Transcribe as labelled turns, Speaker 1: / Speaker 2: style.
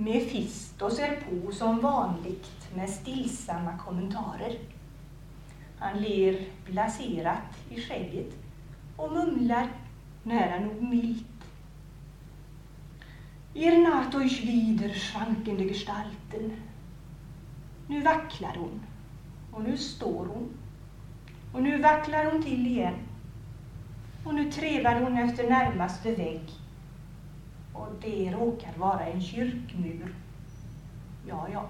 Speaker 1: Mefisto ser på som vanligt med stillsamma kommentarer. Han ler blaserat i skägget och mumlar nära nog milt. Ihr naht euch wieder, schwankende Gestalten. Nu vacklar hon och nu står hon och nu vacklar hon till igen och nu trevar hon efter närmaste vägg och det råkar vara en kyrkmur. Ja, ja.